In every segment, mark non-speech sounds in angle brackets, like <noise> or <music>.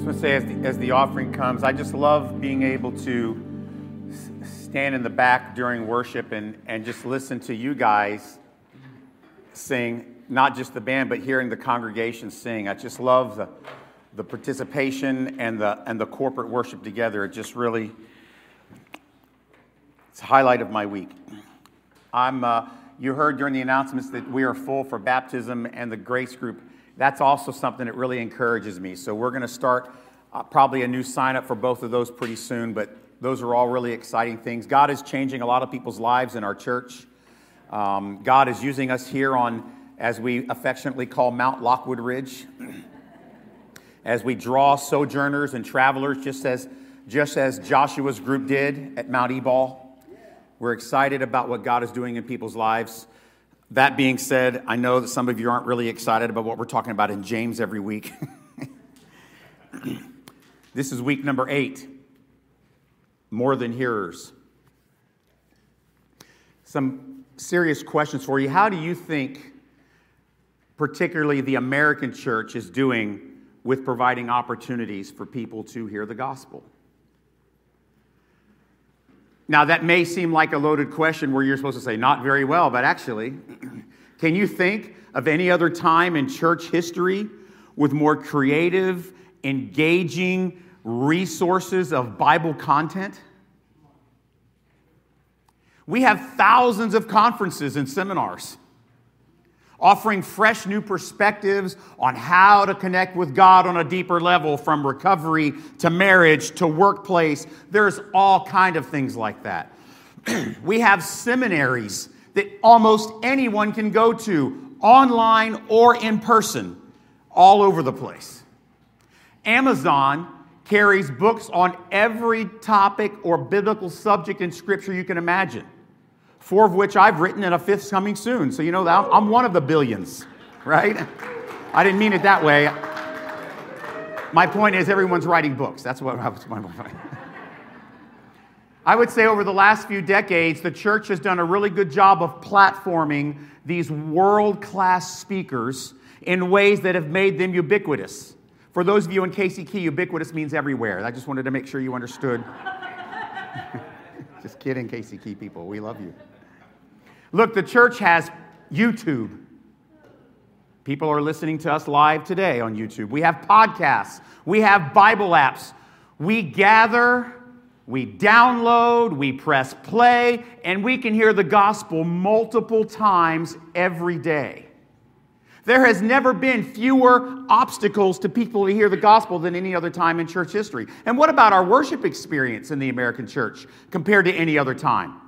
just want to say, as the, as the offering comes, I just love being able to stand in the back during worship and, and just listen to you guys sing, not just the band, but hearing the congregation sing. I just love the, the participation and the, and the corporate worship together. It just really, it's a highlight of my week. I'm, uh, you heard during the announcements that we are full for baptism and the grace group that's also something that really encourages me. So we're going to start uh, probably a new sign up for both of those pretty soon, but those are all really exciting things. God is changing a lot of people's lives in our church. Um, God is using us here on, as we affectionately call Mount Lockwood Ridge, <clears throat> as we draw sojourners and travelers, just as, just as Joshua's group did at Mount Ebal. We're excited about what God is doing in people's lives. That being said, I know that some of you aren't really excited about what we're talking about in James every week. <laughs> this is week number eight more than hearers. Some serious questions for you. How do you think, particularly the American church, is doing with providing opportunities for people to hear the gospel? Now, that may seem like a loaded question where you're supposed to say, not very well, but actually, <clears throat> can you think of any other time in church history with more creative, engaging resources of Bible content? We have thousands of conferences and seminars offering fresh new perspectives on how to connect with God on a deeper level from recovery to marriage to workplace. There's all kind of things like that. <clears throat> we have seminaries that almost anyone can go to online or in person all over the place. Amazon carries books on every topic or biblical subject in scripture you can imagine four of which I've written, and a fifth coming soon. So, you know, I'm one of the billions, right? I didn't mean it that way. My point is, everyone's writing books. That's what I was my point. I would say over the last few decades, the church has done a really good job of platforming these world class speakers in ways that have made them ubiquitous. For those of you in KCK, ubiquitous means everywhere. I just wanted to make sure you understood. <laughs> just kidding, KCK people. We love you. Look, the church has YouTube. People are listening to us live today on YouTube. We have podcasts. We have Bible apps. We gather, we download, we press play, and we can hear the gospel multiple times every day. There has never been fewer obstacles to people to hear the gospel than any other time in church history. And what about our worship experience in the American church compared to any other time?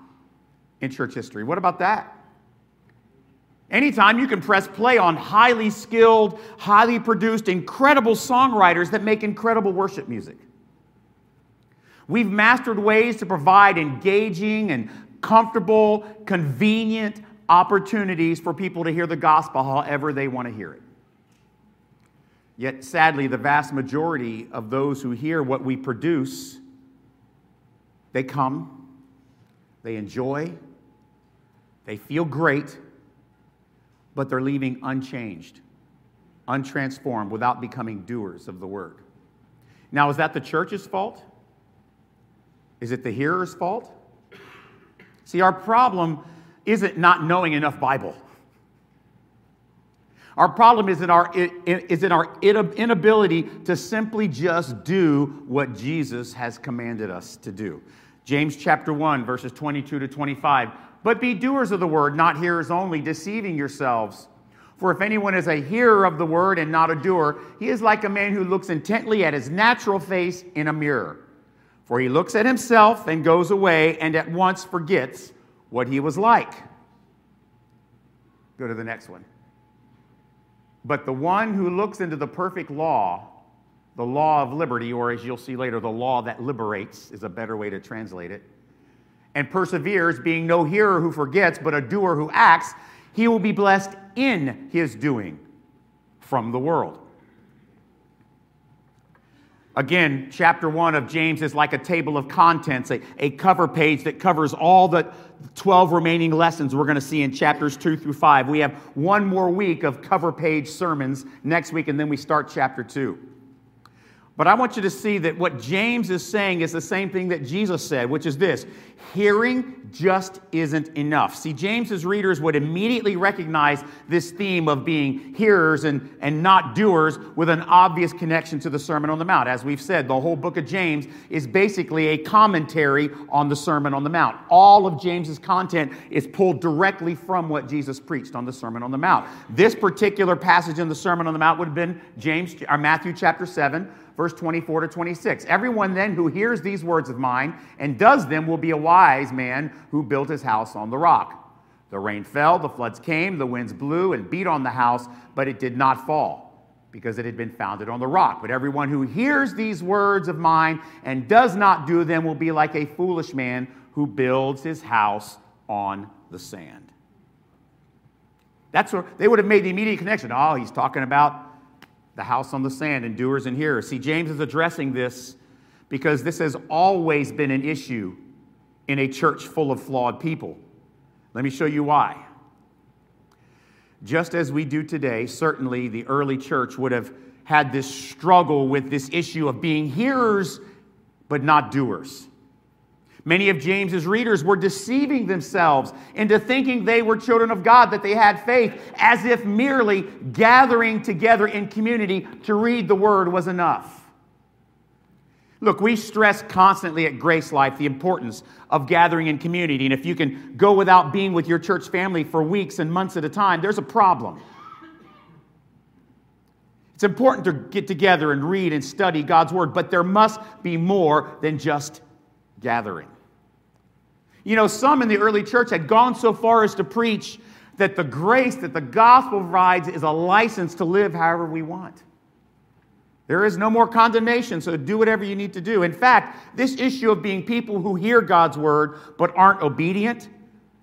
in church history. What about that? Anytime you can press play on highly skilled, highly produced, incredible songwriters that make incredible worship music. We've mastered ways to provide engaging and comfortable, convenient opportunities for people to hear the gospel however they want to hear it. Yet, sadly, the vast majority of those who hear what we produce, they come, they enjoy, they feel great, but they're leaving unchanged, untransformed, without becoming doers of the word. Now, is that the church's fault? Is it the hearer's fault? See, our problem isn't not knowing enough Bible. Our problem is in our, is in our inability to simply just do what Jesus has commanded us to do. James chapter 1, verses 22 to 25 but be doers of the word, not hearers only, deceiving yourselves. For if anyone is a hearer of the word and not a doer, he is like a man who looks intently at his natural face in a mirror. For he looks at himself and goes away and at once forgets what he was like. Go to the next one. But the one who looks into the perfect law, the law of liberty, or as you'll see later, the law that liberates is a better way to translate it and perseveres, being no hearer who forgets, but a doer who acts, he will be blessed in his doing from the world. Again, chapter one of James is like a table of contents, a, a cover page that covers all the 12 remaining lessons we're going to see in chapters two through five. We have one more week of cover page sermons next week, and then we start chapter two. But I want you to see that what James is saying is the same thing that Jesus said, which is this hearing just isn't enough. See, James's readers would immediately recognize this theme of being hearers and, and not doers with an obvious connection to the Sermon on the Mount. As we've said, the whole book of James is basically a commentary on the Sermon on the Mount. All of James's content is pulled directly from what Jesus preached on the Sermon on the Mount. This particular passage in the Sermon on the Mount would have been James or Matthew chapter 7 verse 24 to 26. Everyone then who hears these words of mine and does them will be a wise man who built his house on the rock. The rain fell, the floods came, the winds blew and beat on the house, but it did not fall because it had been founded on the rock. But everyone who hears these words of mine and does not do them will be like a foolish man who builds his house on the sand. That's where they would have made the immediate connection. Oh, he's talking about the house on the sand and doers and hearers. See, James is addressing this because this has always been an issue in a church full of flawed people. Let me show you why. Just as we do today, certainly the early church would have had this struggle with this issue of being hearers but not doers. Many of James's readers were deceiving themselves into thinking they were children of God, that they had faith, as if merely gathering together in community to read the word was enough. Look, we stress constantly at Grace Life the importance of gathering in community. And if you can go without being with your church family for weeks and months at a time, there's a problem. It's important to get together and read and study God's Word, but there must be more than just gathering. You know, some in the early church had gone so far as to preach that the grace that the gospel provides is a license to live however we want. There is no more condemnation, so do whatever you need to do. In fact, this issue of being people who hear God's word but aren't obedient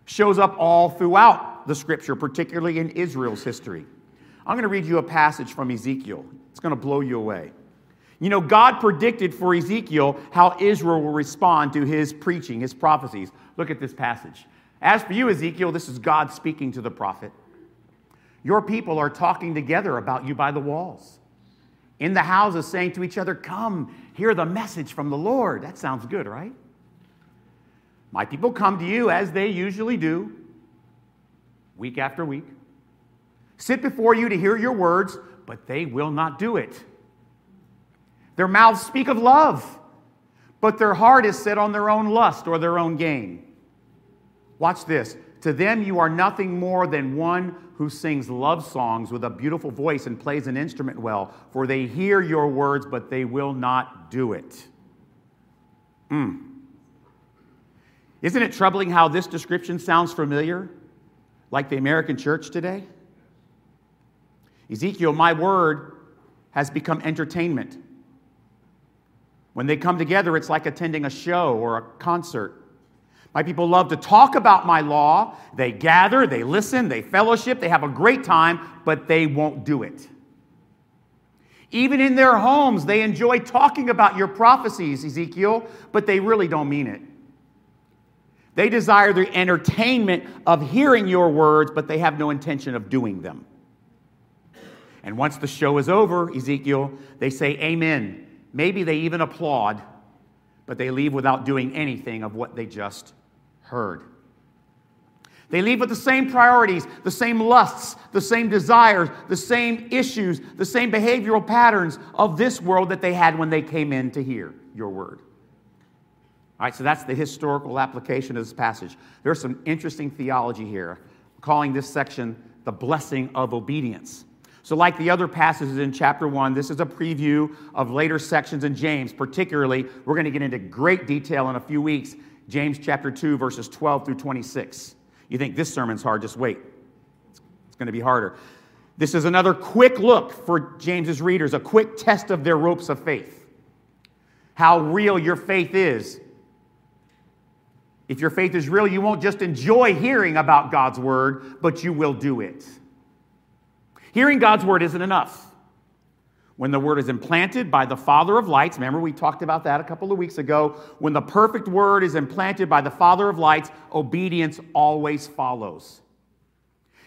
shows up all throughout the scripture, particularly in Israel's history. I'm going to read you a passage from Ezekiel. It's going to blow you away. You know, God predicted for Ezekiel how Israel will respond to his preaching, his prophecies. Look at this passage. As for you, Ezekiel, this is God speaking to the prophet. Your people are talking together about you by the walls, in the houses, saying to each other, Come, hear the message from the Lord. That sounds good, right? My people come to you as they usually do, week after week, sit before you to hear your words, but they will not do it. Their mouths speak of love, but their heart is set on their own lust or their own gain. Watch this. To them, you are nothing more than one who sings love songs with a beautiful voice and plays an instrument well, for they hear your words, but they will not do it. Mm. Isn't it troubling how this description sounds familiar, like the American church today? Ezekiel, my word has become entertainment. When they come together, it's like attending a show or a concert. My people love to talk about my law. They gather, they listen, they fellowship, they have a great time, but they won't do it. Even in their homes, they enjoy talking about your prophecies, Ezekiel, but they really don't mean it. They desire the entertainment of hearing your words, but they have no intention of doing them. And once the show is over, Ezekiel, they say, Amen. Maybe they even applaud, but they leave without doing anything of what they just heard. They leave with the same priorities, the same lusts, the same desires, the same issues, the same behavioral patterns of this world that they had when they came in to hear your word. All right, so that's the historical application of this passage. There's some interesting theology here, calling this section the blessing of obedience. So, like the other passages in chapter 1, this is a preview of later sections in James. Particularly, we're going to get into great detail in a few weeks, James chapter 2, verses 12 through 26. You think this sermon's hard, just wait. It's going to be harder. This is another quick look for James's readers, a quick test of their ropes of faith. How real your faith is. If your faith is real, you won't just enjoy hearing about God's word, but you will do it. Hearing God's word isn't enough. When the word is implanted by the Father of lights, remember we talked about that a couple of weeks ago. When the perfect word is implanted by the Father of lights, obedience always follows.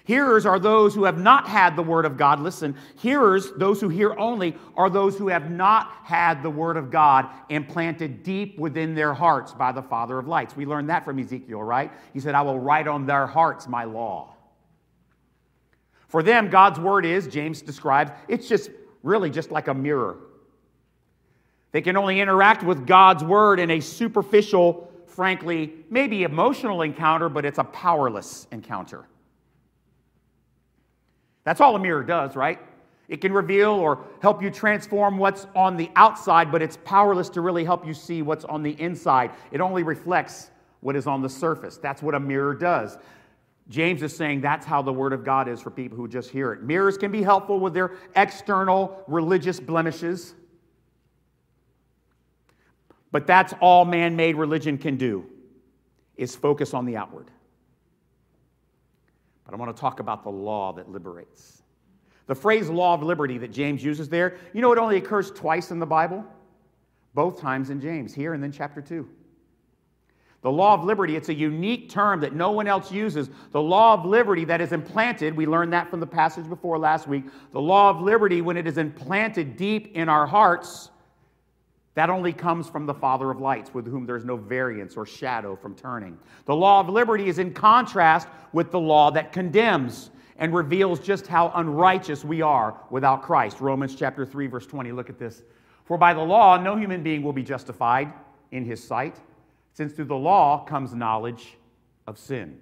Hearers are those who have not had the word of God. Listen, hearers, those who hear only, are those who have not had the word of God implanted deep within their hearts by the Father of lights. We learned that from Ezekiel, right? He said, I will write on their hearts my law. For them, God's word is, James describes, it's just really just like a mirror. They can only interact with God's word in a superficial, frankly, maybe emotional encounter, but it's a powerless encounter. That's all a mirror does, right? It can reveal or help you transform what's on the outside, but it's powerless to really help you see what's on the inside. It only reflects what is on the surface. That's what a mirror does. James is saying that's how the Word of God is for people who just hear it. Mirrors can be helpful with their external religious blemishes, but that's all man made religion can do, is focus on the outward. But I want to talk about the law that liberates. The phrase law of liberty that James uses there, you know, it only occurs twice in the Bible, both times in James, here and then chapter 2. The law of liberty, it's a unique term that no one else uses. The law of liberty that is implanted, we learned that from the passage before last week. The law of liberty, when it is implanted deep in our hearts, that only comes from the Father of lights, with whom there's no variance or shadow from turning. The law of liberty is in contrast with the law that condemns and reveals just how unrighteous we are without Christ. Romans chapter 3 verse 20. Look at this. For by the law no human being will be justified in his sight, since through the law comes knowledge of sin.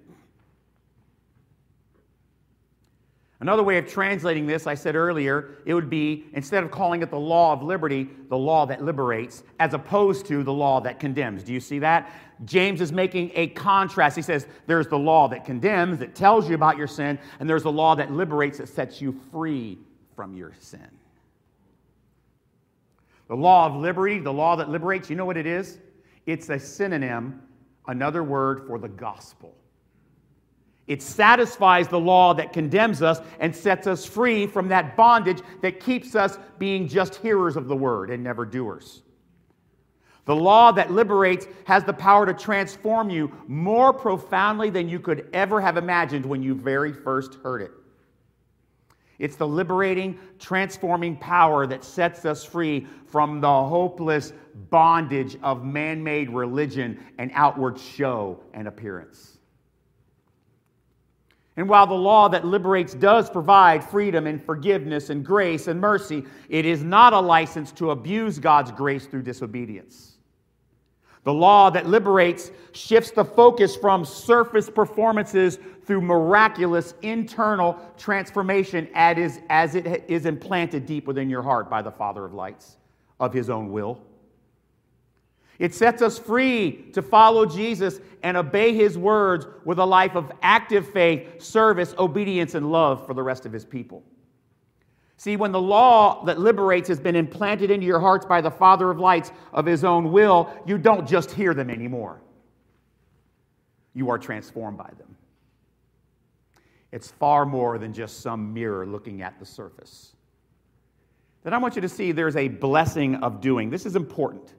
Another way of translating this, I said earlier, it would be instead of calling it the law of liberty, the law that liberates, as opposed to the law that condemns. Do you see that? James is making a contrast. He says there's the law that condemns, that tells you about your sin, and there's the law that liberates, that sets you free from your sin. The law of liberty, the law that liberates, you know what it is? It's a synonym, another word for the gospel. It satisfies the law that condemns us and sets us free from that bondage that keeps us being just hearers of the word and never doers. The law that liberates has the power to transform you more profoundly than you could ever have imagined when you very first heard it. It's the liberating, transforming power that sets us free from the hopeless bondage of man made religion and outward show and appearance. And while the law that liberates does provide freedom and forgiveness and grace and mercy, it is not a license to abuse God's grace through disobedience. The law that liberates shifts the focus from surface performances through miraculous internal transformation as it is implanted deep within your heart by the Father of lights of his own will. It sets us free to follow Jesus and obey his words with a life of active faith, service, obedience, and love for the rest of his people. See, when the law that liberates has been implanted into your hearts by the Father of lights of his own will, you don't just hear them anymore. You are transformed by them. It's far more than just some mirror looking at the surface. Then I want you to see there's a blessing of doing. This is important.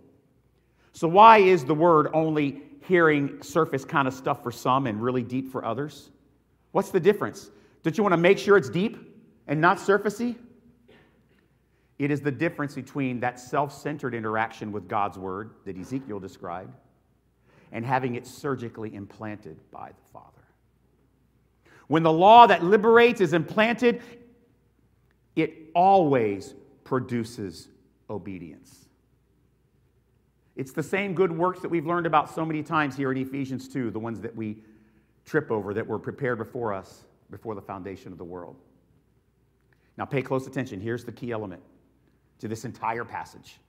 So, why is the word only hearing surface kind of stuff for some and really deep for others? What's the difference? Don't you want to make sure it's deep and not surfacey? It is the difference between that self centered interaction with God's word that Ezekiel described and having it surgically implanted by the Father. When the law that liberates is implanted, it always produces obedience. It's the same good works that we've learned about so many times here in Ephesians 2, the ones that we trip over, that were prepared before us, before the foundation of the world. Now, pay close attention. Here's the key element to this entire passage.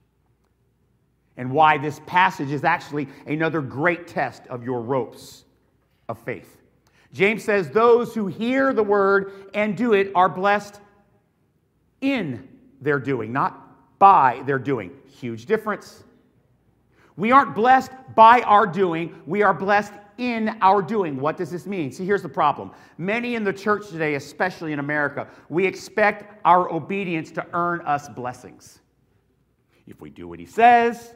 And why this passage is actually another great test of your ropes of faith. James says, Those who hear the word and do it are blessed in their doing, not by their doing. Huge difference. We aren't blessed by our doing, we are blessed in our doing. What does this mean? See, here's the problem. Many in the church today, especially in America, we expect our obedience to earn us blessings. If we do what he says,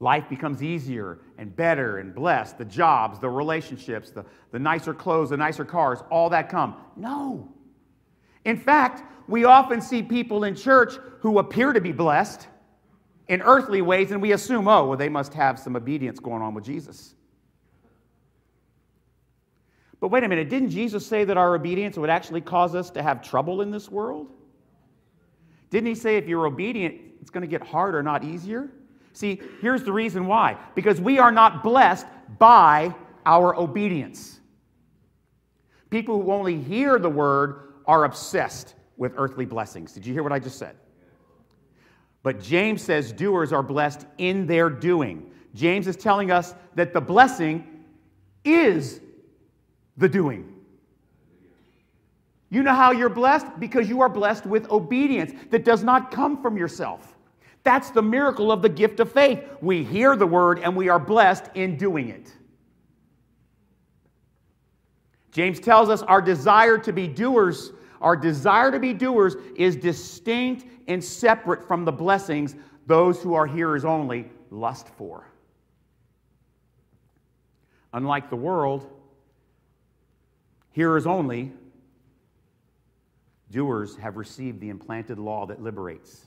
life becomes easier and better and blessed. The jobs, the relationships, the, the nicer clothes, the nicer cars, all that come. No. In fact, we often see people in church who appear to be blessed in earthly ways, and we assume, oh, well, they must have some obedience going on with Jesus. But wait a minute, didn't Jesus say that our obedience would actually cause us to have trouble in this world? Didn't he say if you're obedient, it's going to get harder, not easier? See, here's the reason why because we are not blessed by our obedience. People who only hear the word are obsessed with earthly blessings. Did you hear what I just said? But James says doers are blessed in their doing. James is telling us that the blessing is the doing. You know how you're blessed? Because you are blessed with obedience that does not come from yourself. That's the miracle of the gift of faith. We hear the word and we are blessed in doing it. James tells us our desire to be doers, our desire to be doers is distinct and separate from the blessings those who are hearers only lust for. Unlike the world, hearers only, doers have received the implanted law that liberates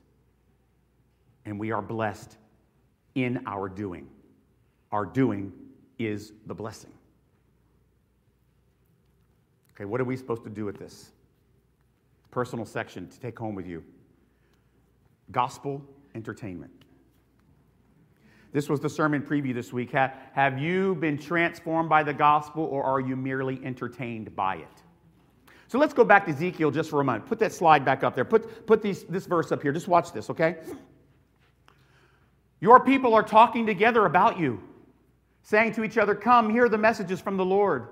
and we are blessed in our doing. Our doing is the blessing. Okay, what are we supposed to do with this? Personal section to take home with you gospel entertainment. This was the sermon preview this week. Have you been transformed by the gospel or are you merely entertained by it? So let's go back to Ezekiel just for a moment. Put that slide back up there. Put, put these, this verse up here. Just watch this, okay? Your people are talking together about you, saying to each other, Come, hear the messages from the Lord.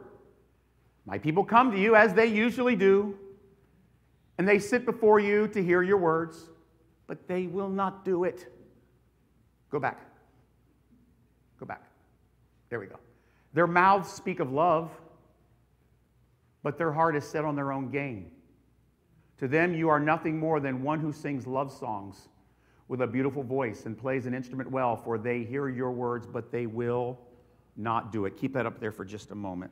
My people come to you as they usually do, and they sit before you to hear your words, but they will not do it. Go back. Go back. There we go. Their mouths speak of love, but their heart is set on their own gain. To them, you are nothing more than one who sings love songs with a beautiful voice and plays an instrument well, for they hear your words, but they will not do it. Keep that up there for just a moment.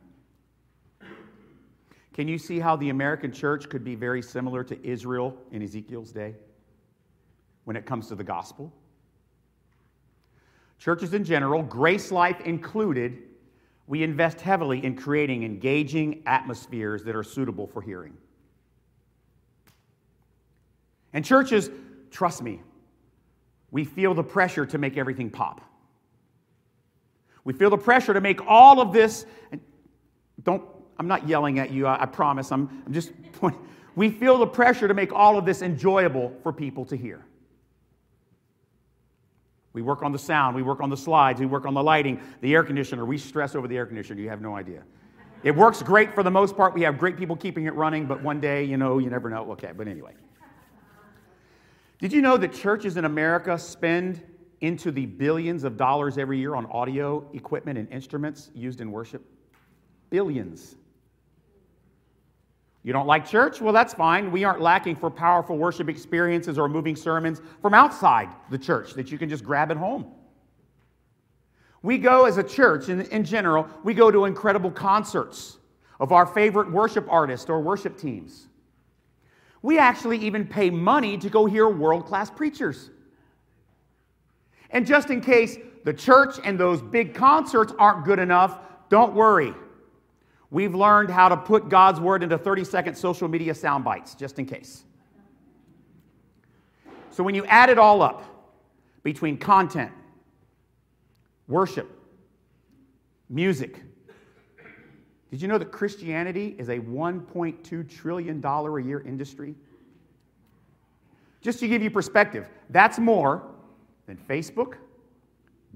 Can you see how the American church could be very similar to Israel in Ezekiel's day when it comes to the gospel? Churches in general, Grace Life included, we invest heavily in creating engaging atmospheres that are suitable for hearing. And churches, trust me, we feel the pressure to make everything pop. We feel the pressure to make all of this, don't, I'm not yelling at you, I, I promise, I'm, I'm just <laughs> pointing. We feel the pressure to make all of this enjoyable for people to hear. We work on the sound, we work on the slides, we work on the lighting, the air conditioner. We stress over the air conditioner, you have no idea. It works great for the most part. We have great people keeping it running, but one day, you know, you never know. Okay, but anyway. Did you know that churches in America spend into the billions of dollars every year on audio equipment and instruments used in worship? Billions. You don't like church? Well, that's fine. We aren't lacking for powerful worship experiences or moving sermons from outside the church that you can just grab at home. We go as a church, in, in general, we go to incredible concerts of our favorite worship artists or worship teams. We actually even pay money to go hear world class preachers. And just in case the church and those big concerts aren't good enough, don't worry. We've learned how to put God's word into 30 second social media sound bites, just in case. So when you add it all up between content, worship, music, did you know that Christianity is a $1.2 trillion a year industry? Just to give you perspective, that's more than Facebook,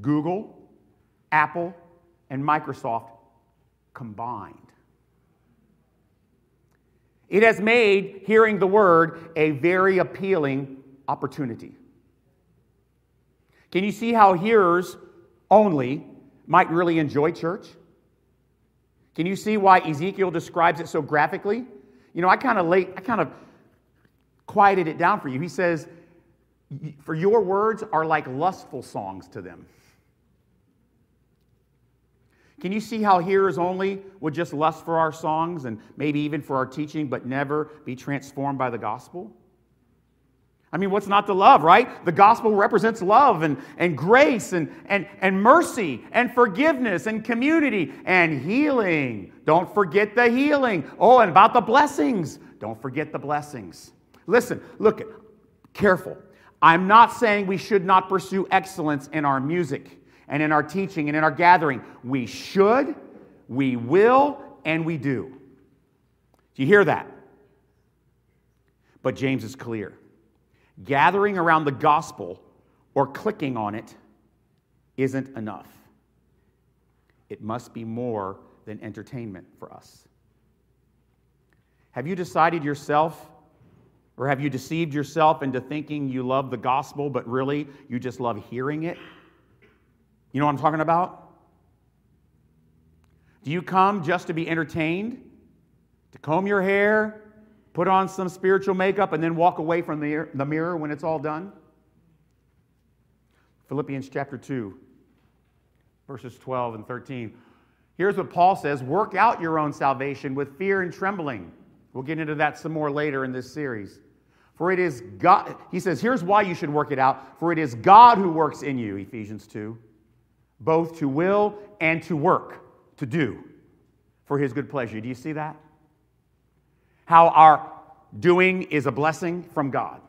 Google, Apple, and Microsoft combined. It has made hearing the word a very appealing opportunity. Can you see how hearers only might really enjoy church? Can you see why Ezekiel describes it so graphically? You know, I kind of late, I kind of quieted it down for you. He says, For your words are like lustful songs to them. Can you see how hearers only would just lust for our songs and maybe even for our teaching, but never be transformed by the gospel? I mean, what's not to love, right? The gospel represents love and, and grace and, and, and mercy and forgiveness and community and healing. Don't forget the healing. Oh, and about the blessings. Don't forget the blessings. Listen, look, careful. I'm not saying we should not pursue excellence in our music and in our teaching and in our gathering. We should, we will, and we do. Do you hear that? But James is clear gathering around the gospel or clicking on it isn't enough. It must be more than entertainment for us. Have you decided yourself, or have you deceived yourself into thinking you love the gospel, but really you just love hearing it? You know what I'm talking about? Do you come just to be entertained? To comb your hair? put on some spiritual makeup, and then walk away from the, the mirror when it's all done? Philippians chapter 2, verses 12 and 13. Here's what Paul says Work out your own salvation with fear and trembling. We'll get into that some more later in this series. For it is God, he says, here's why you should work it out. For it is God who works in you, Ephesians 2, both to will and to work, to do for his good pleasure. Do you see that? how our doing is a blessing from God.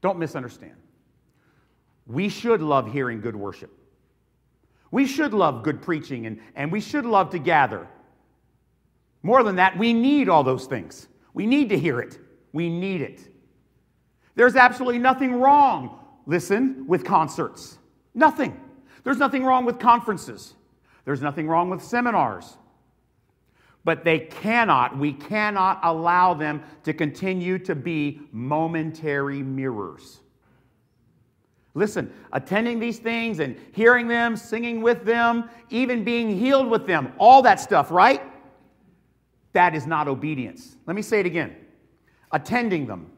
Don't misunderstand. We should love hearing good worship. We should love good preaching and, and we should love to gather. More than that, we need all those things. We need to hear it. We need it. There's absolutely nothing wrong, listen, with concerts. Nothing. There's nothing wrong with conferences. There's nothing wrong with seminars but they cannot, we cannot allow them to continue to be momentary mirrors. Listen, attending these things and hearing them, singing with them, even being healed with them, all that stuff, right? That is not obedience. Let me say it again. Attending them,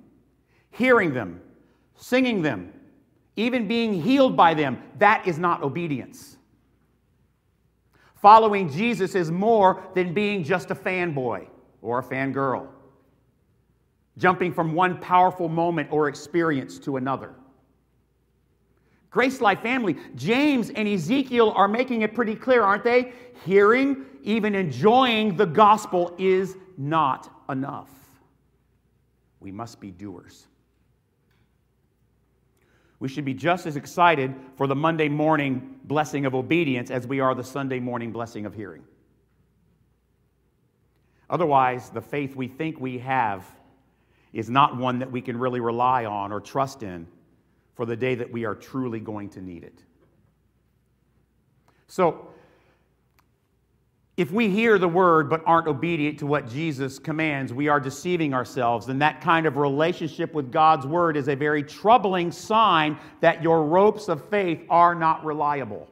hearing them, singing them, even being healed by them, that is not obedience. Following Jesus is more than being just a fanboy or a fangirl, jumping from one powerful moment or experience to another. Grace Life family, James and Ezekiel are making it pretty clear, aren't they? Hearing, even enjoying the gospel is not enough. We must be doers we should be just as excited for the Monday morning blessing of obedience as we are the Sunday morning blessing of hearing. Otherwise, the faith we think we have is not one that we can really rely on or trust in for the day that we are truly going to need it. So, if we hear the word but aren't obedient to what Jesus commands, we are deceiving ourselves. And that kind of relationship with God's word is a very troubling sign that your ropes of faith are not reliable.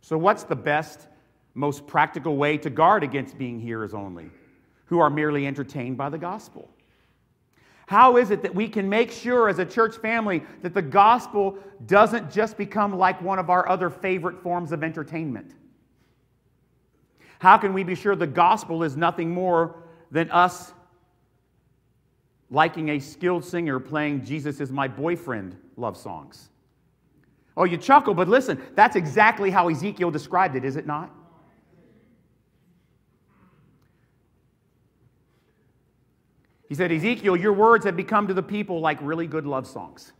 So, what's the best, most practical way to guard against being hearers only, who are merely entertained by the gospel? How is it that we can make sure as a church family that the gospel doesn't just become like one of our other favorite forms of entertainment? How can we be sure the gospel is nothing more than us liking a skilled singer playing Jesus is my boyfriend love songs? Oh, you chuckle, but listen, that's exactly how Ezekiel described it, is it not? He said, Ezekiel, your words have become to the people like really good love songs.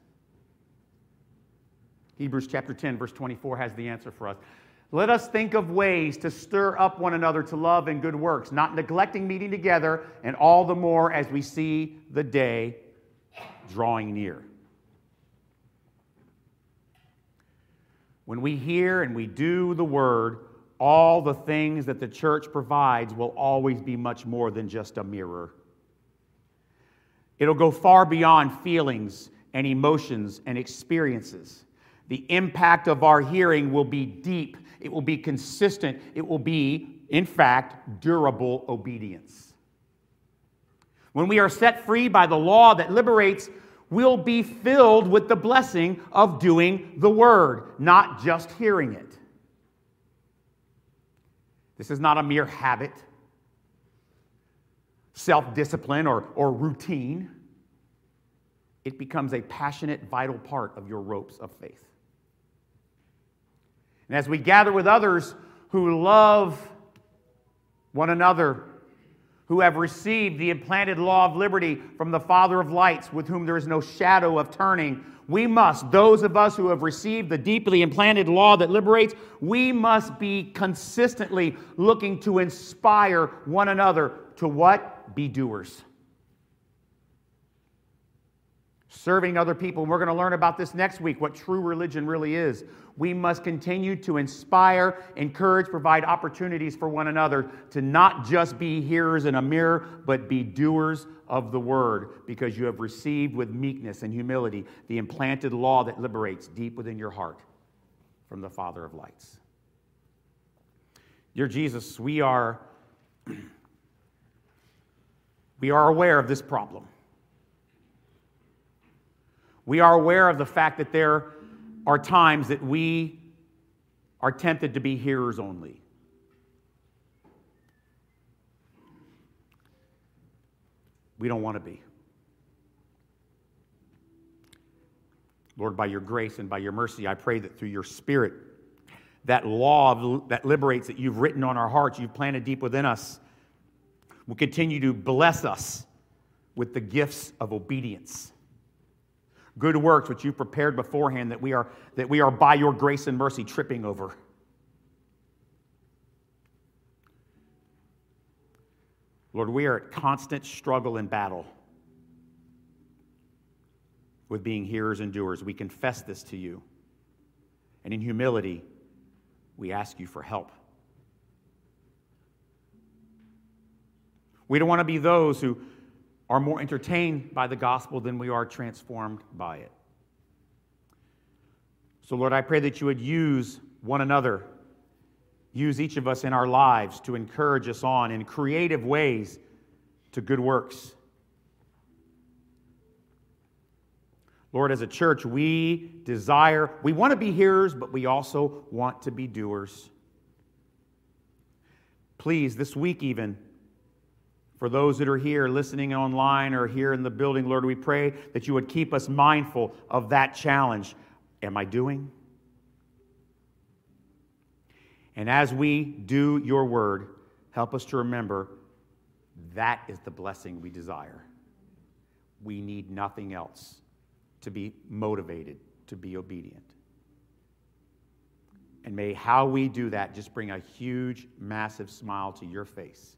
Hebrews chapter 10, verse 24 has the answer for us. Let us think of ways to stir up one another to love and good works, not neglecting meeting together, and all the more as we see the day drawing near. When we hear and we do the word, all the things that the church provides will always be much more than just a mirror. It'll go far beyond feelings and emotions and experiences. The impact of our hearing will be deep it will be consistent. It will be, in fact, durable obedience. When we are set free by the law that liberates, we'll be filled with the blessing of doing the word, not just hearing it. This is not a mere habit, self discipline, or, or routine. It becomes a passionate, vital part of your ropes of faith. And as we gather with others who love one another, who have received the implanted law of liberty from the Father of lights, with whom there is no shadow of turning, we must, those of us who have received the deeply implanted law that liberates, we must be consistently looking to inspire one another to what? Be doers. Serving other people. And we're going to learn about this next week, what true religion really is. We must continue to inspire, encourage, provide opportunities for one another to not just be hearers in a mirror, but be doers of the word, because you have received with meekness and humility the implanted law that liberates deep within your heart from the Father of lights. Dear Jesus, we are, <clears throat> we are aware of this problem. We are aware of the fact that there are times that we are tempted to be hearers only. We don't want to be. Lord, by your grace and by your mercy, I pray that through your Spirit, that law that liberates that you've written on our hearts, you've planted deep within us, will continue to bless us with the gifts of obedience good works which you prepared beforehand that we are that we are by your grace and mercy tripping over. Lord we are at constant struggle and battle with being hearers and doers. We confess this to you. And in humility we ask you for help. We don't want to be those who are more entertained by the gospel than we are transformed by it. So, Lord, I pray that you would use one another, use each of us in our lives to encourage us on in creative ways to good works. Lord, as a church, we desire, we want to be hearers, but we also want to be doers. Please, this week even, for those that are here listening online or here in the building, Lord, we pray that you would keep us mindful of that challenge. Am I doing? And as we do your word, help us to remember that is the blessing we desire. We need nothing else to be motivated to be obedient. And may how we do that just bring a huge, massive smile to your face.